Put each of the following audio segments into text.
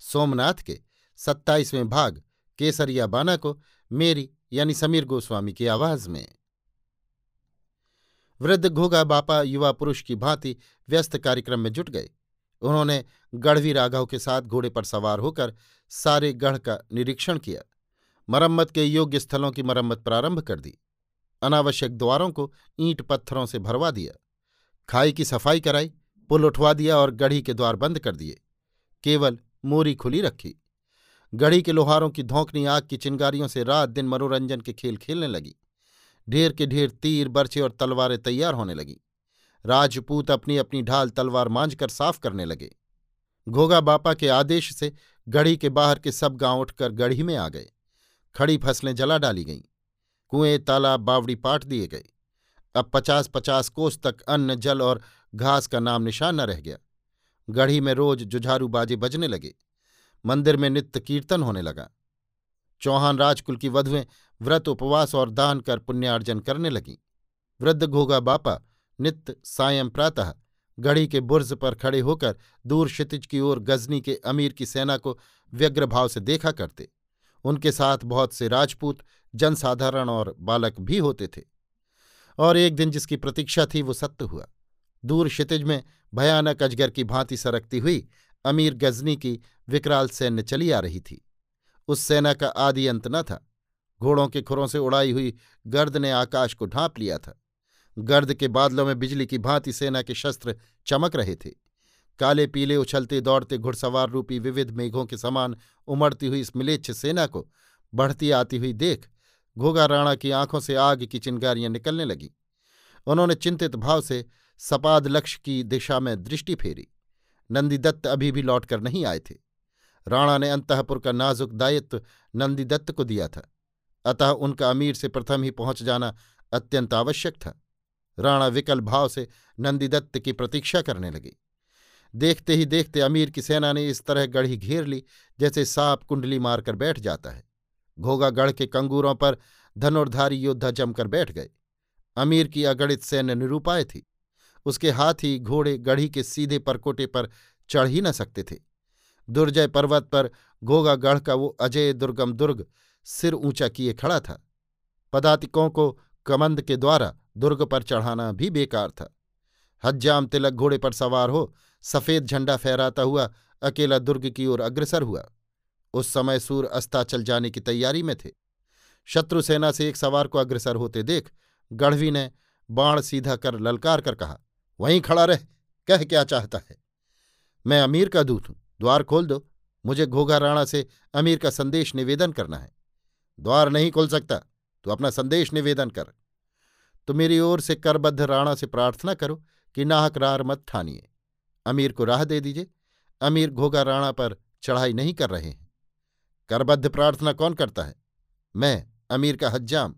सोमनाथ के सत्ताईसवें भाग केसरिया बाना को मेरी यानी समीर गोस्वामी की आवाज़ में। वृद्ध घोगा बापा युवा पुरुष की भांति व्यस्त कार्यक्रम में जुट गए। उन्होंने गढ़वी राघव के साथ घोड़े पर सवार होकर सारे गढ़ का निरीक्षण किया। मरम्मत के योग्य स्थलों की मरम्मत प्रारंभ कर दी। अनावश्यक द्वारों को ईंट पत्थरों से भरवा दिया। खाई की सफ़ाई कराई, पुल उठवा दिया और गढ़ी के द्वार बंद कर दिए। केवल मोरी खुली रखी। गढ़ी के लोहारों की धौंकनी आग की चिंगारियों से रात दिन मनोरंजन के खेल खेलने लगी। ढेर के ढेर तीर, बर्छे और तलवारें तैयार होने लगी। राजपूत अपनी अपनी ढाल तलवार मांझ कर साफ़ करने लगे। घोगा बापा के आदेश से गढ़ी के बाहर के सब गाँव उठकर गढ़ी में आ गए। खड़ी फ़सलें जला डाली गईं। कुएँ, तालाब, बावड़ी पाट दिए गए। अब पचास पचास कोस तक अन्न, जल और घास का नाम निशान न रह गया। गढ़ी में रोज जुझारू बाजे बजने लगे। मंदिर में नित्य कीर्तन होने लगा। चौहान राजकुल की वधुएँ व्रत उपवास और दान कर पुण्यार्जन करने लगीं। वृद्ध घोगा बापा नित्य सायं प्रातः गढ़ी के बुर्ज पर खड़े होकर दूर क्षितिज की ओर गजनी के अमीर की सेना को व्यग्र भाव से देखा करते। उनके साथ बहुत से राजपूत, जनसाधारण और बालक भी होते थे। और एक दिन जिसकी प्रतीक्षा थी वो सत्य हुआ। दूर क्षितिज में भयानक अजगर की भांति सरकती हुई अमीर गजनी की विकराल सैन्य चली आ रही थी। उस सेना का आदि अंत न था। घोड़ों के खुरों से उड़ाई हुई गर्द ने आकाश को ढांप लिया था। गर्द के बादलों में बिजली की भांति सेना के शस्त्र चमक रहे थे। काले पीले उछलते दौड़ते घुड़सवार रूपी विविध मेघों के समान उमड़ती हुई इस मिलेच्छ सेना को बढ़ती आती हुई देख घोगा राणा की आँखों से आग की चिंगारियाँ निकलने लगीं। उन्होंने चिंतित भाव से सपाद लक्ष्य की दिशा में दृष्टि फेरी। नंदीदत्त अभी भी लौटकर नहीं आए थे। राणा ने अंतपुर का नाजुक दायित्व नंदीदत्त को दिया था। अतः उनका अमीर से प्रथम ही पहुँच जाना अत्यंत आवश्यक था। राणा विकल भाव से नंदीदत्त की प्रतीक्षा करने लगे। देखते ही देखते अमीर की सेना ने इस तरह गढ़ी घेर ली, जैसे सांप कुंडली मारकर बैठ जाता है। घोगा गढ़ के कंगूरों पर धनुर्धारी योद्धा जमकर बैठ गए। अमीर की अगणित सैन्य निरूपाय थी। उसके हाथी घोड़े गढ़ी के सीधे परकोटे पर चढ़ ही न सकते थे। दुर्जय पर्वत पर गोगा गढ़ का वो अजय दुर्गम दुर्ग सिर ऊँचा किए खड़ा था। पदातिकों को कमंद के द्वारा दुर्ग पर चढ़ाना भी बेकार था। हज्जाम तिलक घोड़े पर सवार हो सफ़ेद झंडा फहराता हुआ अकेला दुर्ग की ओर अग्रसर हुआ। उस समय सूर अस्ताचल जाने की तैयारी में थे। शत्रु सेना से एक सवार को अग्रसर होते देख गढ़वी ने बाण सीधा कर ललकार कर कहा वहीं खड़ा रह, कह क्या चाहता है? मैं अमीर का दूत हूँ। द्वार खोल दो। मुझे घोघा राणा से अमीर का संदेश निवेदन करना है। द्वार नहीं खोल सकता। तो अपना संदेश निवेदन कर। तो मेरी ओर से करबद्ध राणा से प्रार्थना करो कि नाहक रार मत ठानिए। अमीर को राह दे दीजिए। अमीर घोघा राणा पर चढ़ाई नहीं कर रहे हैं। करबद्ध प्रार्थना कौन करता है? मैं, अमीर का हज्जाम,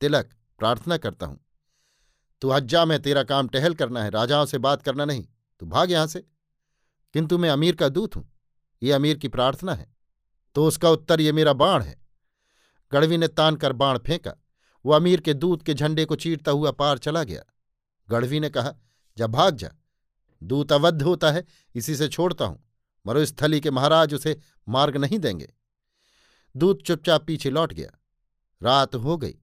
तिलक प्रार्थना करता हूँ। तू हज्जा में तेरा काम टहल करना है, राजाओं से बात करना नहीं, तू भाग यहाँ से। किंतु मैं अमीर का दूत हूँ, ये अमीर की प्रार्थना है तो उसका उत्तर ये मेरा बाण है। गढ़वी ने तान कर बाण फेंका, वो अमीर के दूत के झंडे को चीरता हुआ पार चला गया। गढ़वी ने कहा जब भाग जा, दूत अवध होता है, इसी से छोड़ता हूँ मरुस्थली के महाराज उसे मार्ग नहीं देंगे। दूत चुपचाप पीछे लौट गया। रात हो गई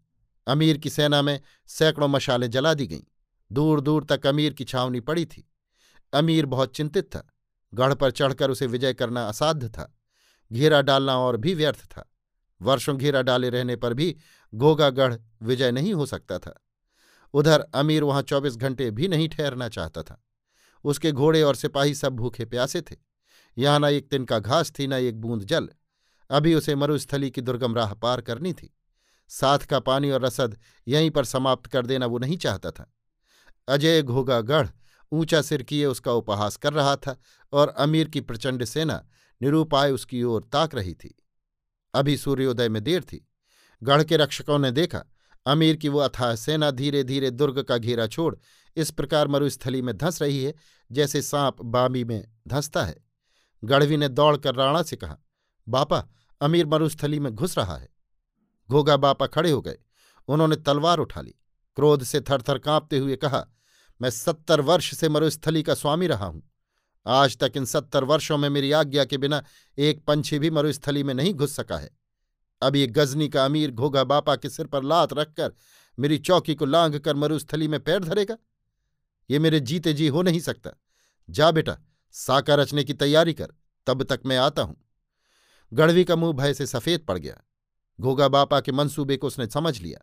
अमीर की सेना में सैकड़ों मशालें जला दी गईं। दूर दूर तक अमीर की छावनी पड़ी थी। अमीर बहुत चिंतित था। गढ़ पर चढ़कर उसे विजय करना असाध्य था। घेरा डालना और भी व्यर्थ था। वर्षों घेरा डाले रहने पर भी गोगागढ़ विजय नहीं हो सकता था। उधर अमीर वहाँ चौबीस घंटे भी नहीं ठहरना चाहता था। उसके घोड़े और सिपाही सब भूखे प्यासे थे। यहाँ न एक तिनका घास थी, न एक बूंद जल। अभी उसे मरुस्थली की दुर्गम राह पार करनी थी। साथ का पानी और रसद यहीं पर समाप्त कर देना वो नहीं चाहता था। अजय घोगा गढ़ ऊँचा सिर किए उसका उपहास कर रहा था और अमीर की प्रचंड सेना निरूपाय उसकी ओर ताक रही थी। अभी सूर्योदय में देर थी। गढ़ के रक्षकों ने देखा, अमीर की वो अथाह सेना धीरे धीरे दुर्ग का घेरा छोड़ इस प्रकार मरुस्थली में धंस रही है जैसे सांप बामी में धंसता है। गढ़वी ने दौड़कर राणा से कहा, बापा, अमीर मरुस्थली में घुस रहा है। घोगा बापा खड़े हो गए। उन्होंने तलवार उठा ली। क्रोध से थरथर कांपते हुए कहा, मैं सत्तर वर्ष से मरुस्थली का स्वामी रहा हूँ। आज तक इन सत्तर वर्षों में मेरी आज्ञा के बिना एक पंछी भी मरुस्थली में नहीं घुस सका है। अब ये गजनी का अमीर घोगा बापा के सिर पर लात रखकर मेरी चौकी को लांघ कर मरुस्थली में पैर धरेगा? ये मेरे जीते जी हो नहीं सकता। जा बेटा, साका रचने की तैयारी कर, तब तक मैं आता हूँ। गढ़वी का मुँह भय से सफ़ेद पड़ गया। घोगा बापा के मंसूबे को उसने समझ लिया।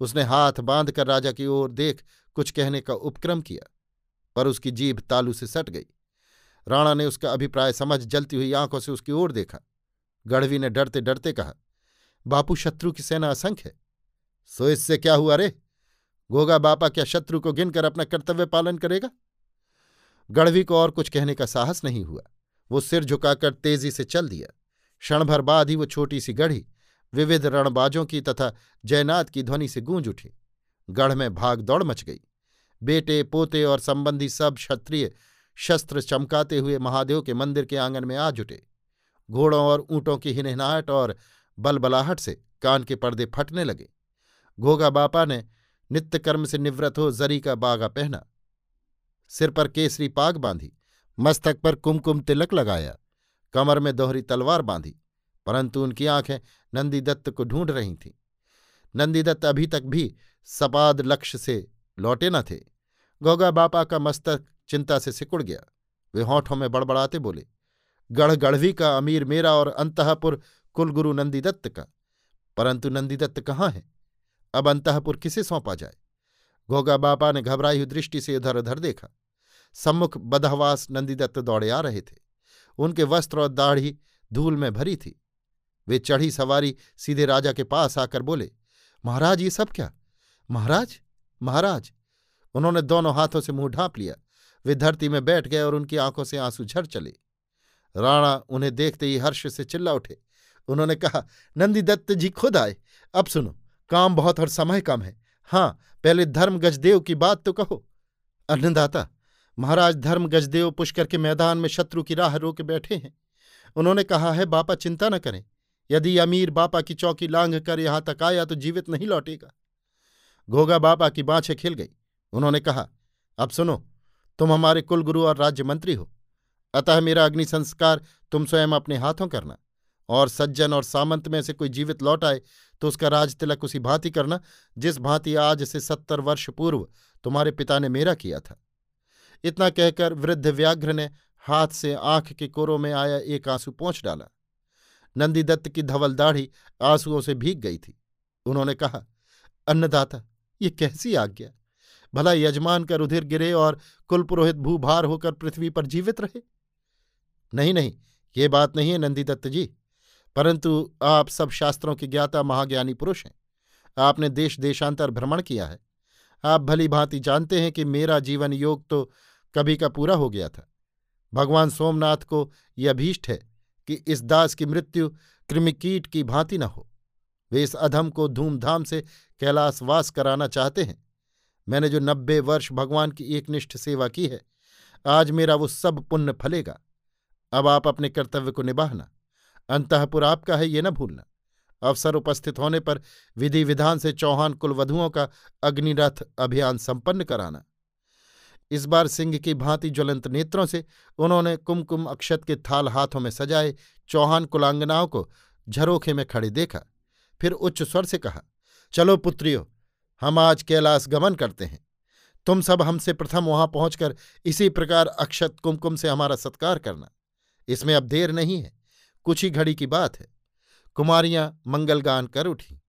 उसने हाथ बांधकर राजा की ओर देख कुछ कहने का उपक्रम किया, पर उसकी जीभ तालू से सट गई। राणा ने उसका अभिप्राय समझ जलती हुई आँखों से उसकी ओर देखा। गढ़वी ने डरते डरते कहा, बापू, शत्रु की सेना असंख्य है। सो इससे क्या हुआ रे? गोगा बापा क्या शत्रु को गिनकर अपना कर्तव्य पालन करेगा? गढ़वी को और कुछ कहने का साहस नहीं हुआ। वो सिर झुकाकर तेज़ी से चल दिया। क्षण भर बाद ही वो छोटी सी गढ़ी विविध रणबाजों की तथा जयनाथ की ध्वनि से गूंज उठी। गढ़ में भाग दौड़ मच गई। बेटे, पोते और संबंधी सब क्षत्रिय शस्त्र चमकाते हुए महादेव के मंदिर के आँगन में आ जुटे। घोड़ों और ऊंटों की हिनहिनाहट और बलबलाहट से कान के पर्दे फटने लगे। घोगा बापा ने नित्य कर्म से निवृत्त हो जरी का बागा पहना। सिर पर केसरी पाग बांधी। मस्तक पर कुमकुम तिलक लगाया। कमर में दोहरी तलवार बांधी। परंतु उनकी आँखें नंदीदत्त को ढूंढ रही थीं। नंदीदत्त अभी तक भी सपाद लक्ष्य से लौटे न थे। गोगा बापा का मस्तक चिंता से सिकुड़ गया। वे होठों में बड़बड़ाते बोले, गढ़ गढ़वी का अमीर मेरा और अंतपुर कुलगुरु नंदीदत्त का। परंतु नंदीदत्त कहाँ है? अब अंतपुर किसे सौंपा जाए? घोगा बापा ने घबराई हुई दृष्टि से इधर उधर देखा। सम्मुख बदहवास नंदीदत्त दौड़े आ रहे थे। उनके वस्त्र और दाढ़ी धूल में भरी थी। वे चढ़ी सवारी सीधे राजा के पास आकर बोले, महाराज, ये सब क्या? महाराज? महाराज? उन्होंने दोनों हाथों से मुँह ढांप लिया। वे धरती में बैठ गए और उनकी आँखों से आँसू झर चले। राणा उन्हें देखते ही हर्ष से चिल्ला उठे। उन्होंने कहा नंदीदत्त जी, खुद आए। अब सुनो, काम बहुत और समय कम है। हाँ पहले धर्म गजदेव की बात तो कहो। अन्नदाता, महाराज धर्म गजदेव पुष्कर के मैदान में शत्रु की राह रोके बैठे हैं। उन्होंने कहा, है बापा, चिंता न करें। यदि अमीर बापा की चौकी लांघ कर यहाँ तक आया तो जीवित नहीं लौटेगा। घोगा बापा की बाँछें खिल गई। उन्होंने कहा, अब सुनो, तुम हमारे कुलगुरु और राज्य मंत्री हो। अतः मेरा अग्नि संस्कार तुम स्वयं अपने हाथों करना। और सज्जन और सामंत में से कोई जीवित लौट आए तो उसका राज तिलक उसी भांति करना, जिस भांति आज से सत्तर वर्ष पूर्व तुम्हारे पिता ने मेरा किया था। इतना कहकर वृद्ध व्याघ्र ने हाथ से आँख के कोरों में आया एक आँसू पहुँच डाला। नंदीदत्त की धवल दाढ़ी आंसुओं से भीग गई थी। उन्होंने कहा, अन्नदाता, ये कैसी आज्ञा? भला यजमान का रुधिर गिरे और कुलपुरोहित भूभार होकर पृथ्वी पर जीवित रहे? नहीं नहीं, ये बात नहीं है नंदीदत्त जी। परंतु आप सब शास्त्रों के ज्ञाता महाज्ञानी पुरुष हैं। आपने देश देशांतर भ्रमण किया है। आप भली भांति जानते हैं कि मेरा जीवन योग तो कभी का पूरा हो गया था। भगवान सोमनाथ को यह अभीष्ट है। कि इस दास की मृत्यु कृमिकीट की भांति न हो। वे इस अधम को धूमधाम से कैलाशवास कराना चाहते हैं। मैंने जो नब्बे वर्ष भगवान की एकनिष्ठ सेवा की है, आज मेरा वो सब पुण्य फलेगा। अब आप अपने कर्तव्य को निभाना। अंतपुर आपका है, ये न भूलना। अवसर उपस्थित होने पर विधि विधान से चौहान कुलवधुओं का अग्निरथ अभियान संपन्न कराना। इस बार सिंह की भांति ज्वलंत नेत्रों से उन्होंने कुमकुम अक्षत के थाल हाथों में सजाए चौहान कुलांगनाओं को झरोखे में खड़े देखा। फिर उच्च स्वर से कहा, चलो पुत्रियो, हम आज कैलाश गमन करते हैं। तुम सब हमसे प्रथम वहाँ पहुंचकर इसी प्रकार अक्षत कुमकुम से हमारा सत्कार करना। इसमें अब देर नहीं है, कुछ ही घड़ी की बात है। कुमारियाँ मंगलगान कर उठी।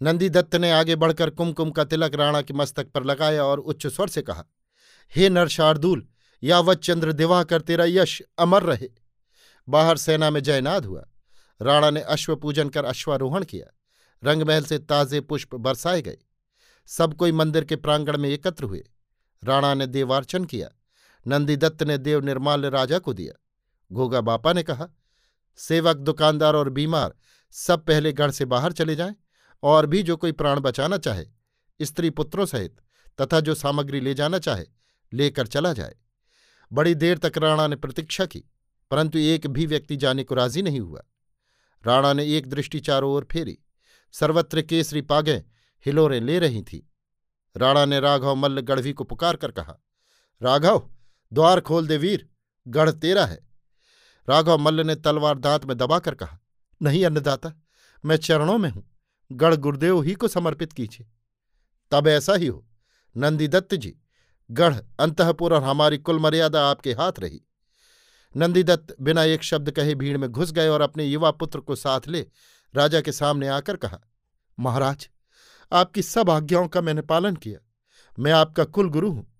नंदी दत्त ने आगे बढ़कर कुमकुम का तिलक राणा के मस्तक पर लगाया और उच्च स्वर से कहा हे नर शार्दूल, यावत चंद्र दिवाकर तेरा यश अमर रहे। बाहर सेना में जयनाद हुआ। राणा ने अश्व पूजन कर अश्वारोहण किया। रंगमहल से ताजे पुष्प बरसाए गए। सब कोई मंदिर के प्रांगण में एकत्र हुए। राणा ने देवार्चन किया। नंदीदत्त ने देव निर्माल्य राजा को दिया। घोगा बापा ने कहा, सेवक, दुकानदार और बीमार सब पहले गढ़ से बाहर चले जाएँ और भी जो कोई प्राण बचाना चाहे, स्त्री पुत्रों सहित तथा जो सामग्री ले जाना चाहे लेकर चला जाए। बड़ी देर तक राणा ने प्रतीक्षा की, परंतु एक भी व्यक्ति जाने को राज़ी नहीं हुआ। राणा ने एक दृष्टि चारों ओर फेरी, सर्वत्र केसरी पागे, हिलोरें ले रही थी। राणा ने राघव मल्ल गढ़वी को पुकार कर कहा, राघव, द्वार खोल दे वीर, गढ़ तेरा है। राघव मल्ल ने तलवार दांत में दबाकर कहा, नहीं अन्नदाता, मैं चरणों में हूँ, गढ़ गुरुदेव ही को समर्पित कीजिए। तब ऐसा ही हो, नंदीदत्त जी गढ़ अंतपुर और हमारी कुल मर्यादा आपके हाथ रही। नंदीदत्त बिना एक शब्द कहे भीड़ में घुस गए और अपने युवा पुत्र को साथ ले राजा के सामने आकर कहा, महाराज, आपकी सब आज्ञाओं का मैंने पालन किया। मैं आपका कुल गुरु हूँ।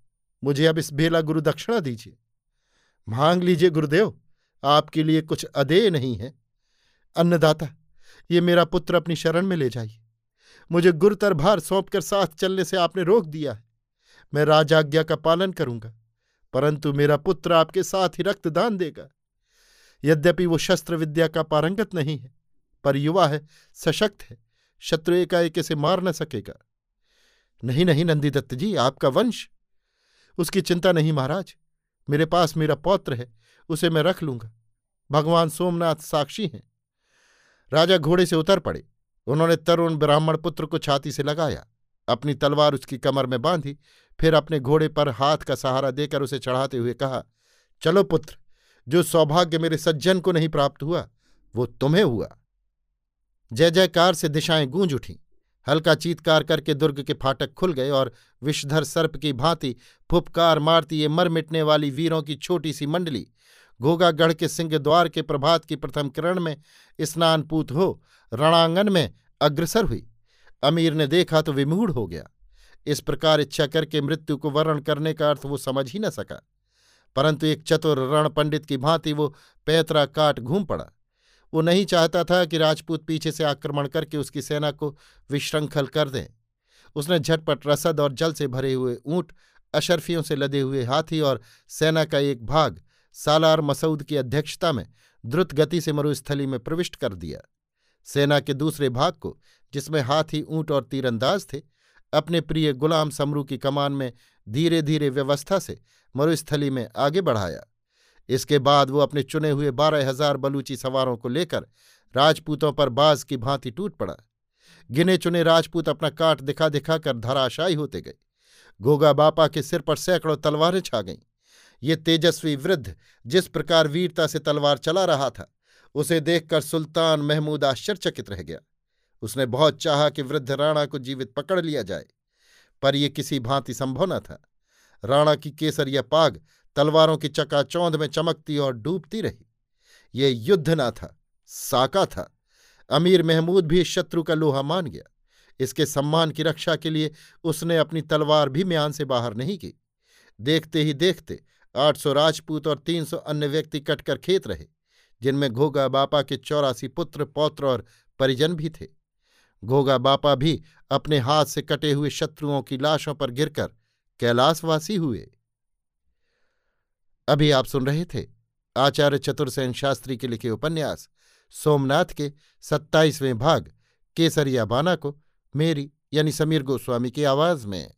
मुझे अब इस बेला गुरु दक्षिणा दीजिए। मांग लीजिए गुरुदेव, आपके लिए कुछ अदेय नहीं है। अन्नदाता, ये मेरा पुत्र अपनी शरण में ले जाइए। मुझे गुरुतर भार सौंपकर साथ चलने से आपने रोक दिया है। मैं राजाज्ञा का पालन करूँगा, परंतु मेरा पुत्र आपके साथ ही रक्तदान देगा। यद्यपि वो शस्त्र विद्या का पारंगत नहीं है, पर युवा है, सशक्त है, शत्रु एकाएक इसे मार न सकेगा। नहीं नहीं, नंदीदत्त जी, आपका वंश? उसकी चिंता नहीं महाराज, मेरे पास मेरा पौत्र है, उसे मैं रख लूँगा। भगवान सोमनाथ साक्षी हैं। राजा घोड़े से उतर पड़े, उन्होंने तरुण ब्राह्मण पुत्र को छाती से लगाया। अपनी तलवार उसकी कमर में बांधी, फिर अपने घोड़े पर हाथ का सहारा देकर उसे चढ़ाते हुए कहा, चलो पुत्र, जो सौभाग्य मेरे सज्जन को नहीं प्राप्त हुआ, वो तुम्हें हुआ। जय जयकार से दिशाएँ गूंज उठीं। हल्का चीतकार करके दुर्ग के फाटक खुल गए और विषधर सर्प की भांति फुपकार मारती ये मर मिटने वाली वीरों की छोटी सी मंडली, घोगागढ़ के सिंह द्वार के प्रभात की प्रथम किरण में स्नानपूत हो, रणांगन में अग्रसर हुई। अमीर ने देखा तो विमूढ़ हो गया। इस प्रकार इच्छा करके मृत्यु को वर्ण करने का अर्थ वो समझ ही न सका। परंतु एक चतुर रण पंडित की भांति वो पैतरा काट घूम पड़ा। वो नहीं चाहता था कि राजपूत पीछे से आक्रमण करके उसकी सेना को विश्रंखल कर दें। उसने झटपट रसद और जल से भरे हुए ऊँट, अशरफियों से लदे हुए हाथी और सेना का एक भाग, सालार मसूद की अध्यक्षता में द्रुत गति से मरुस्थली में प्रविष्ट कर दिया। सेना के दूसरे भाग को, जिसमें हाथी ऊँट और तीरंदाज थे, अपने प्रिय गुलाम समरू की कमान में धीरे धीरे व्यवस्था से मरुस्थली में आगे बढ़ाया। इसके बाद वो अपने चुने हुए बारह हज़ार बलूची सवारों को लेकर राजपूतों पर बाज की भांति टूट पड़ा। गिने चुने राजपूत अपना काट दिखा दिखा कर धराशायी होते गए। गोगा बापा के सिर पर सैकड़ों तलवारें छा गईं। ये तेजस्वी वृद्ध जिस प्रकार वीरता से तलवार चला रहा था उसे देखकर सुल्तान महमूद आश्चर्यचकित रह गया। उसने बहुत चाहा कि वृद्ध राणा को जीवित पकड़ लिया जाए, पर यह किसी भांति संभव न था। राणा की केसरिया पाग तलवारों की चकाचौंध में चमकती और डूबती रही। ये युद्ध न था, साका था। अमीर महमूद भी शत्रु का लोहा मान गया। इसके सम्मान की रक्षा के लिए उसने अपनी तलवार भी म्यान से बाहर नहीं की। देखते ही देखते आठ सौ राजपूत और तीन सौ अन्य व्यक्ति कटकर खेत रहे। जिनमें घोगा बापा के चौरासी पुत्र, पौत्र और परिजन भी थे। घोगा बापा भी अपने हाथ से कटे हुए शत्रुओं की लाशों पर गिरकर कैलाशवासी हुए। अभी आप सुन रहे थे आचार्य चतुर्सेन शास्त्री के लिखे उपन्यास, सोमनाथ के सत्ताईसवें भाग केसरिया बाना को मेरी यानी समीर गोस्वामी की आवाज़ में।